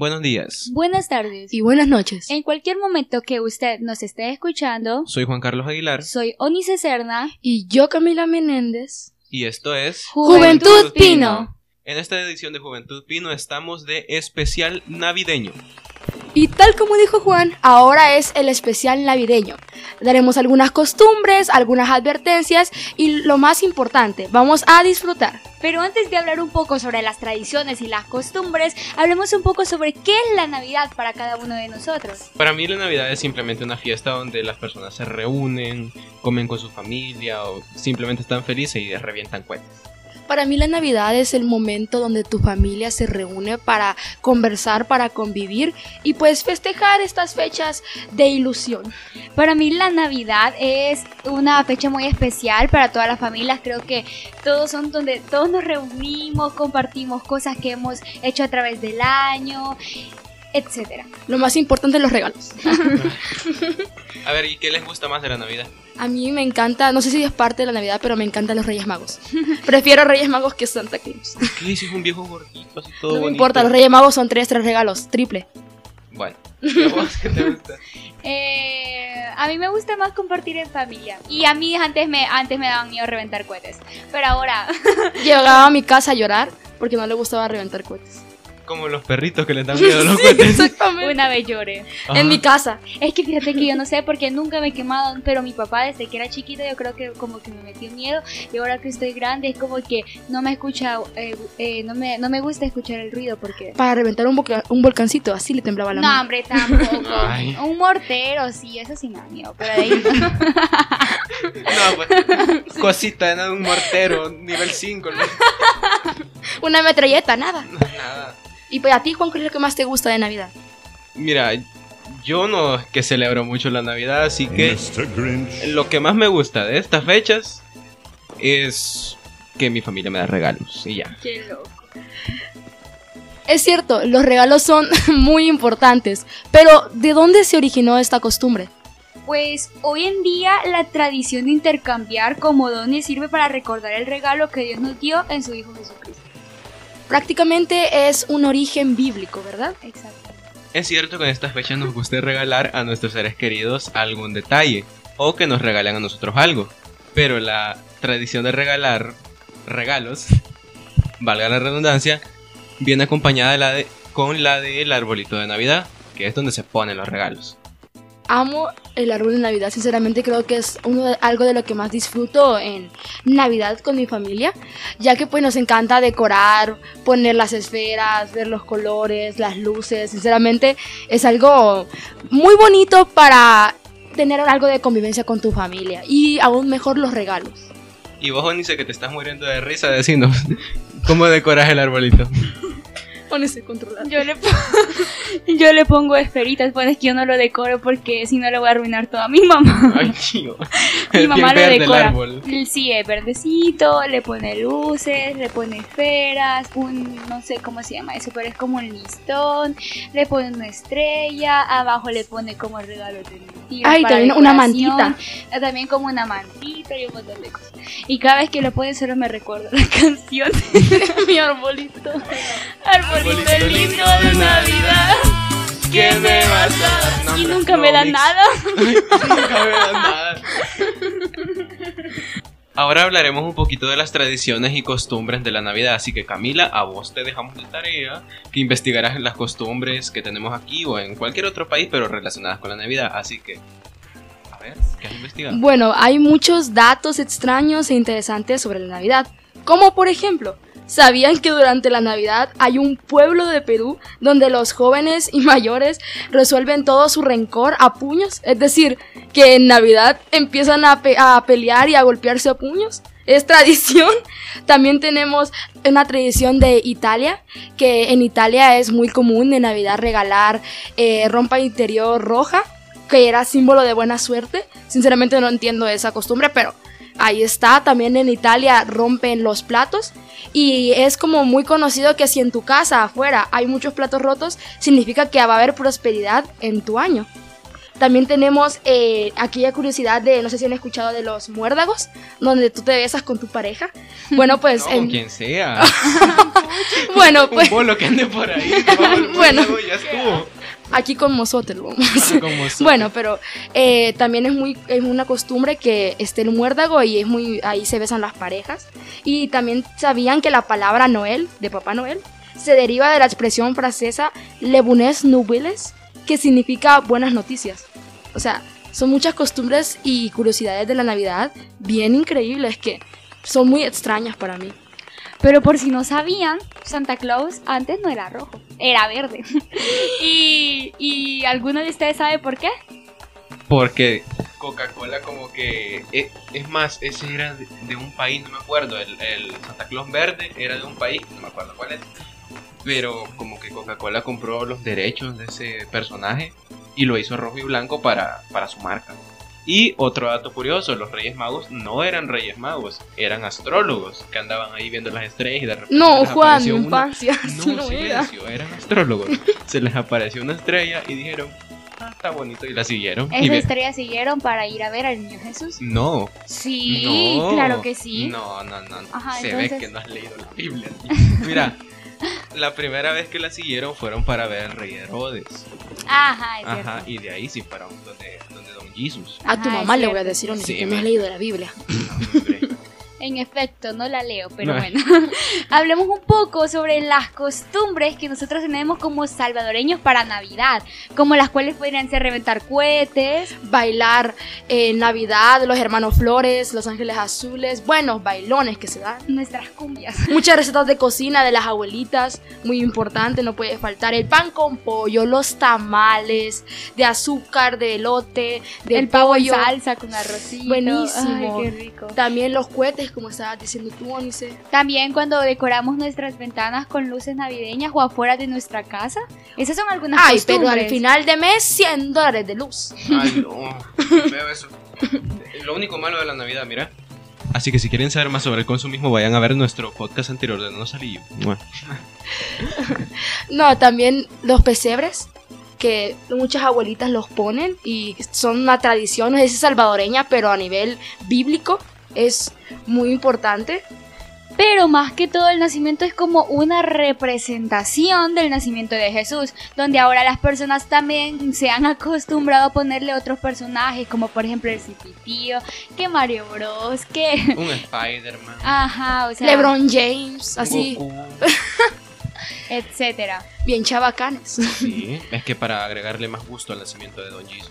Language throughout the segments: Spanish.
buenos días. Buenas tardes. Y buenas noches. En cualquier momento que usted nos esté escuchando, Soy Juan Carlos Aguilar soy Onice Cerna. Y yo, Camila Menéndez. y esto es Juventud Pino. En esta edición de Juventud Pino estamos de especial navideño. Y tal como dijo Juan, ahora es el especial navideño. Daremos algunas costumbres, algunas advertencias y lo más importante, vamos a disfrutar. Pero antes de hablar un poco sobre las tradiciones y las costumbres, hablemos un poco sobre qué es la Navidad para cada uno de nosotros. Para mí la Navidad es simplemente una fiesta donde las personas se reúnen, comen con su familia o simplemente están felices y revientan cohetes. Para mí la Navidad es el momento donde tu familia se reúne para conversar, para convivir y pues festejar estas fechas de ilusión. Para mí la Navidad es una fecha muy especial para todas las familias. Creo que todos son donde todos nos reunimos, compartimos cosas que hemos hecho a través del año, etcétera. Lo más importante los regalos. A ver, ¿y qué les gusta más de la Navidad? A mí me encanta, no sé si es parte de la Navidad, pero me encantan los Reyes Magos. Prefiero Reyes Magos que Santa Claus. ¿Qué dices un viejo gordito así todo No me bonito? importa, los Reyes Magos son tres, tres regalos, triple. Bueno, ¿y a vos qué te gusta? Eh, a mí me gusta más compartir en familia. Y a mí antes me, antes me daban miedo reventar cohetes. Pero ahora, Llegaba a mi casa a llorar porque no le gustaba reventar cohetes. Como los perritos que les dan miedo a los cohetes. Exactamente. una vez lloré. Ajá. En mi casa. Es que fíjate que yo no sé porque nunca me he quemado, pero mi papá desde que era chiquito yo creo que como que me metió miedo y ahora que estoy grande es como que no me escucha, eh, eh, no, me, no me gusta escuchar el ruido porque... Para reventar un, volca- un volcancito, así le temblaba la No, mano. hombre, tampoco. Ay. Un mortero, sí, eso sí me da miedo, pero de ahí no. No, pues, cosita, nada, un mortero, nivel 5, no, Una metralleta, nada. nada. Y pues a ti, Juan, ¿qué es lo que más te gusta de Navidad? Mira, yo no es que celebro mucho la Navidad, así que lo que más me gusta de estas fechas es que mi familia me da regalos y ya. Qué loco. Es cierto, los regalos son muy importantes, pero ¿de dónde se originó esta costumbre? Pues hoy en día la tradición de intercambiar como dones sirve para recordar el regalo que Dios nos dio en su Hijo Jesucristo. Prácticamente es un origen bíblico, ¿verdad? Exacto. Es cierto que en estas fechas nos gusta regalar a nuestros seres queridos algún detalle o que nos regalen a nosotros algo, pero la tradición de regalar regalos, valga la redundancia, viene acompañada de la de- con la del arbolito de Navidad, que es donde se ponen los regalos. Amo el árbol de Navidad, sinceramente creo que es algo de lo que más disfruto en Navidad con mi familia, ya que pues nos encanta decorar, poner las esferas, ver los colores, las luces, sinceramente es algo muy bonito para tener algo de convivencia con tu familia y aún mejor los regalos. Y vos, Onice, que te estás muriendo de risa, decinos, ¿cómo decoras el arbolito? Pónese controlado. Yo le, yo le pongo esferitas, pues es que yo no lo decoro porque si no le voy a arruinar todo a mi mamá. Ay, tío. Mi mamá lo el decora. árbol. Sí, es verdecito, le pone luces, le pone esferas, un no sé cómo se llama eso, pero es como un listón, le pone una estrella, abajo le pone como regalos de mentira. Ay, para también una mantita. eh, También como una mantita y un montón de cosas. Y cada vez que lo pone solo me recuerda la canción mi arbolito. Arbolito Arbolito lindo de Navidad. ¿Qué me vas a dar? No, Y nunca no, me dan nada. Nunca me dan nada. Ahora hablaremos un poquito de las tradiciones y costumbres de la Navidad, así que Camila, a vos te dejamos de tarea que investigarás las costumbres que tenemos aquí o en cualquier otro país, pero relacionadas con la Navidad, así que... A ver, ¿qué has investigado? Bueno, hay muchos datos extraños e interesantes sobre la Navidad. Como por ejemplo, ¿sabían que durante la Navidad hay un pueblo de Perú donde los jóvenes y mayores resuelven todo su rencor a puños? Es decir, que en Navidad empiezan a, pe- a pelear y a golpearse a puños. Es tradición. También tenemos una tradición de Italia, que en Italia es muy común en Navidad regalar eh, rompa interior roja que era símbolo de buena suerte. Sinceramente no entiendo esa costumbre, pero ahí está. También en Italia rompen los platos. Y es como muy conocido que si en tu casa afuera hay muchos platos rotos, significa que va a haber prosperidad en tu año. También tenemos eh, aquella curiosidad de, no sé si han escuchado de los muérdagos, donde tú te besas con tu pareja. Bueno, pues... No, en- con quien sea. bueno, pues Un bolo que ande por ahí. no, Bueno. ya estuvo. Aquí con lo vamos son. Bueno, pero eh, también es muy es una costumbre que esté el muérdago y es muy ahí se besan las parejas y también sabían que la palabra Noel de Papá Noel se deriva de la expresión francesa Le bonnes nouvelles que significa buenas noticias. O sea, son muchas costumbres y curiosidades de la Navidad bien increíbles que son muy extrañas para mí. Pero por si no sabían, Santa Claus antes no era rojo, era verde. y, y ¿alguno de ustedes sabe por qué? Porque Coca-Cola como que... Es, es más, ese era de, de un país, no me acuerdo. El, el Santa Claus verde era de un país, no me acuerdo cuál es. Pero como que Coca-Cola compró los derechos de ese personaje y lo hizo rojo y blanco para, para su marca. Y otro dato curioso, los Reyes Magos no eran Reyes Magos, eran astrólogos que andaban ahí viendo las estrellas y de repente No, les Juan, apareció mi una- infancia. No, no era. silencio, eran astrólogos. Se les apareció una estrella y dijeron, ah, está bonito, y la siguieron. Esa historia siguieron para ir a ver al niño Jesús. No, Sí, no. claro que sí. No, no, no. Ajá, Se entonces- ve que no has leído la Biblia. Mira, la primera vez que la siguieron fueron para ver al rey Herodes. Ajá, es Ajá, cierto. y de ahí sí fueron donde, donde Don Jesus. A tu Ajá, mamá le voy a decir, Sí, que no has leído la Biblia. En efecto, no la leo, pero No. bueno. Hablemos un poco sobre las costumbres que nosotros tenemos como salvadoreños para Navidad, como las cuales podrían ser reventar cohetes, bailar en Navidad, los hermanos Flores, los ángeles azules, buenos bailones que se dan. nuestras cumbias. Muchas recetas de cocina de las abuelitas, muy importante, no puede faltar el pan con pollo, los tamales, de azúcar, de elote, de el pavo en salsa con arrocito. Buenísimo. Ay, qué rico. También los cohetes, como estabas diciendo tú, Onice. También cuando decoramos nuestras ventanas con luces navideñas o afuera de nuestra casa. Esas son algunas Ay, costumbres. pero al final de mes 100 dólares de luz. Ay, no. feo eso. Lo único malo de la Navidad, mira. Así que si quieren saber más sobre el consumismo, vayan a ver nuestro podcast anterior de No Salí. No, también los pesebres, que muchas abuelitas los ponen y son una tradición, no sé si es salvadoreña, pero a nivel bíblico es muy importante. Pero más que todo el nacimiento es como una representación del nacimiento de Jesús, donde ahora las personas también se han acostumbrado a ponerle otros personajes, como por ejemplo el Cipitío, que Mario Bros, que... Un Spider-Man. Ajá, o sea, LeBron James, así, Goku. etcétera. bien chabacanes. Sí, es que para agregarle más gusto al nacimiento de Don Jesus.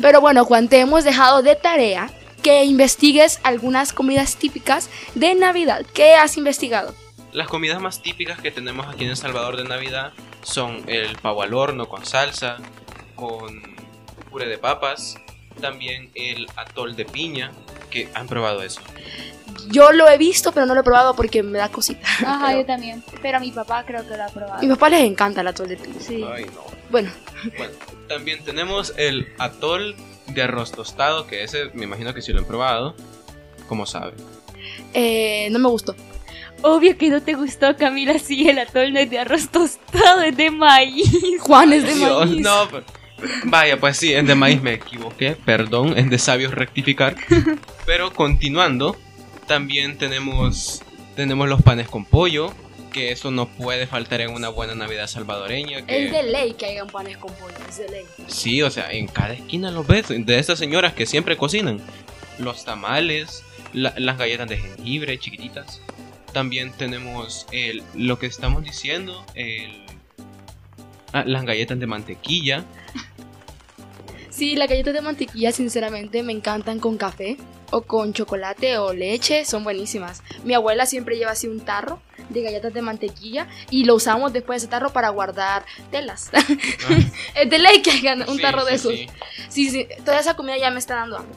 Pero bueno, Juan, te hemos dejado de tarea que investigues algunas comidas típicas de Navidad. ¿Qué has investigado? Las comidas más típicas que tenemos aquí en El Salvador de Navidad son el pavo al horno con salsa, con puré de papas, también el atol de piña, que han probado eso. Yo lo he visto, pero no lo he probado porque me da cosita. Ajá, Pero yo también. Pero a mi papá creo que lo ha probado. a mi papá les encanta el atol de piña. Sí. Ay, no. Bueno, Bueno, también tenemos el atol de arroz tostado, que ese me imagino que sí lo han probado. Como saben. eh, no me gustó. Obvio que no te gustó, Camila, sí, el atol no es de arroz tostado, es de maíz. Juan es de Dios, maíz. no, pero- Vaya, pues sí, es de maíz me equivoqué, perdón, es de sabios rectificar. Pero continuando, también tenemos, tenemos los panes con pollo, que eso no puede faltar en una buena Navidad salvadoreña. Que, Es de ley que hagan panes con pollo, es de ley. Sí, o sea, en cada esquina los ves, de estas señoras que siempre cocinan. Los tamales, la- las galletas de jengibre chiquititas. También tenemos el, lo que estamos diciendo, el, ah, las galletas de mantequilla. Sí, las galletas de mantequilla, sinceramente, me encantan con café o con chocolate o leche, son buenísimas. Mi abuela siempre lleva así un tarro de galletas de mantequilla y lo usamos después de ese tarro para guardar telas. es de ley que hagan un Sí, tarro de sí, esos. sí. Sí, sí, toda esa comida ya me está dando hambre.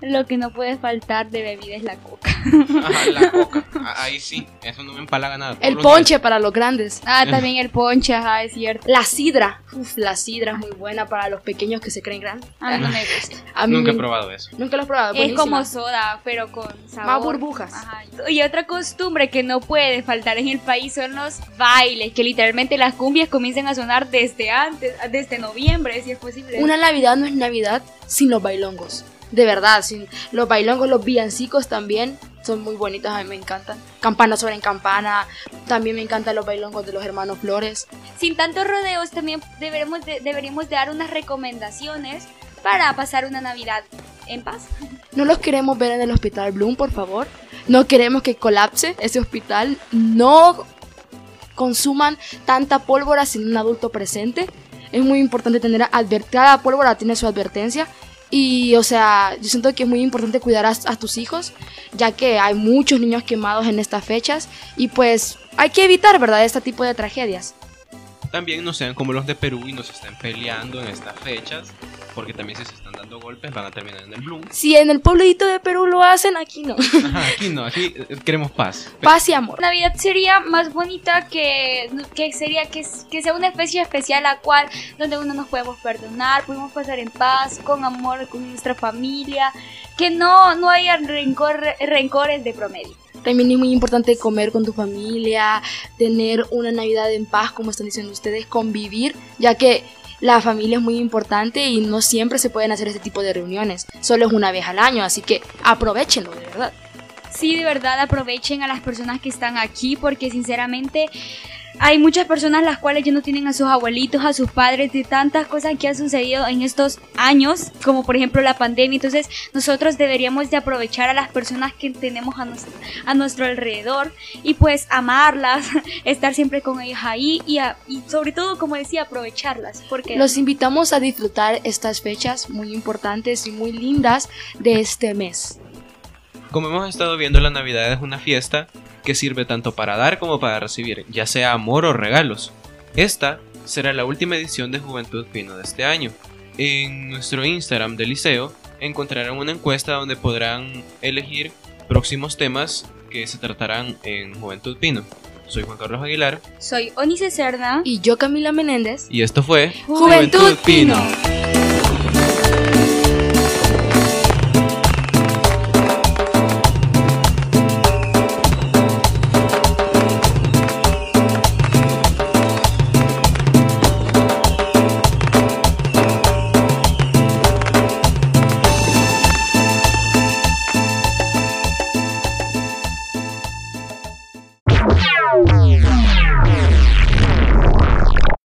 Lo que no puede faltar de bebida es la coca. Ajá, la coca. Ah, Ahí sí, eso no me empalaga nada. todos El ponche para los grandes. Ah, también el ponche, ajá, es cierto. La sidra. Uf, la sidra es muy buena para los pequeños que se creen grandes. A mí no me gusta. A días. mí Nunca he me- probado eso. Nunca lo he probado. Es buenísima. como soda, pero con sabor. Más burbujas. Ajá. Y otra costumbre que no puede faltar en el país son los bailes, que literalmente las cumbias comienzan a sonar desde antes, desde noviembre, si es posible. Una Navidad no es Navidad sin los bailongos. De verdad, sin los bailongos, los villancicos también son muy bonitos, a mí me encantan. Campana sobre campana, también me encantan los bailongos de los hermanos Flores. Sin tantos rodeos, también deberemos de- deberíamos de dar unas recomendaciones para pasar una Navidad en paz. No los queremos ver en el hospital Bloom, por favor. No queremos que colapse ese hospital. No consuman tanta pólvora sin un adulto presente. Es muy importante tener adver cada pólvora tiene su advertencia. Y, o sea, yo siento que es muy importante cuidar a, a tus hijos, ya que hay muchos niños quemados en estas fechas. Y pues hay que evitar, ¿verdad?, este tipo de tragedias. También no sean como los de Perú y nos estén peleando en estas fechas, porque también si se están dando golpes van a terminar en el Bloom. Si en el pueblito de Perú lo hacen, aquí no. Ajá, aquí no, aquí eh, queremos paz. Paz y amor. Navidad sería más bonita que, que sería que, que sea una especie especial la cual donde uno nos podemos perdonar, podemos pasar en paz, con amor, con nuestra familia, que no, no haya rencor, rencores de promedio. También es muy importante comer con tu familia, tener una Navidad en paz, como están diciendo ustedes, convivir, ya que la familia es muy importante y no siempre se pueden hacer este tipo de reuniones, solo es una vez al año, así que aprovechenlo de verdad. Sí, de verdad aprovechen a las personas que están aquí porque sinceramente hay muchas personas las cuales ya no tienen a sus abuelitos, a sus padres, de tantas cosas que han sucedido en estos años, como por ejemplo la pandemia. Entonces nosotros deberíamos de aprovechar a las personas que tenemos a nuestro, a nuestro alrededor y pues amarlas, estar siempre con ellas ahí y, a- y sobre todo, como decía, aprovecharlas. Porque Los invitamos a disfrutar estas fechas muy importantes y muy lindas de este mes. Como hemos estado viendo, la Navidad es una fiesta que sirve tanto para dar como para recibir, ya sea amor o regalos. Esta será la última edición de Juventud Pino de este año. En nuestro Instagram del liceo encontrarán una encuesta donde podrán elegir próximos temas que se tratarán en Juventud Pino. Soy Juan Carlos Aguilar soy Onice Cerna. Y yo, Camila Menéndez, y esto fue Juventud Pino.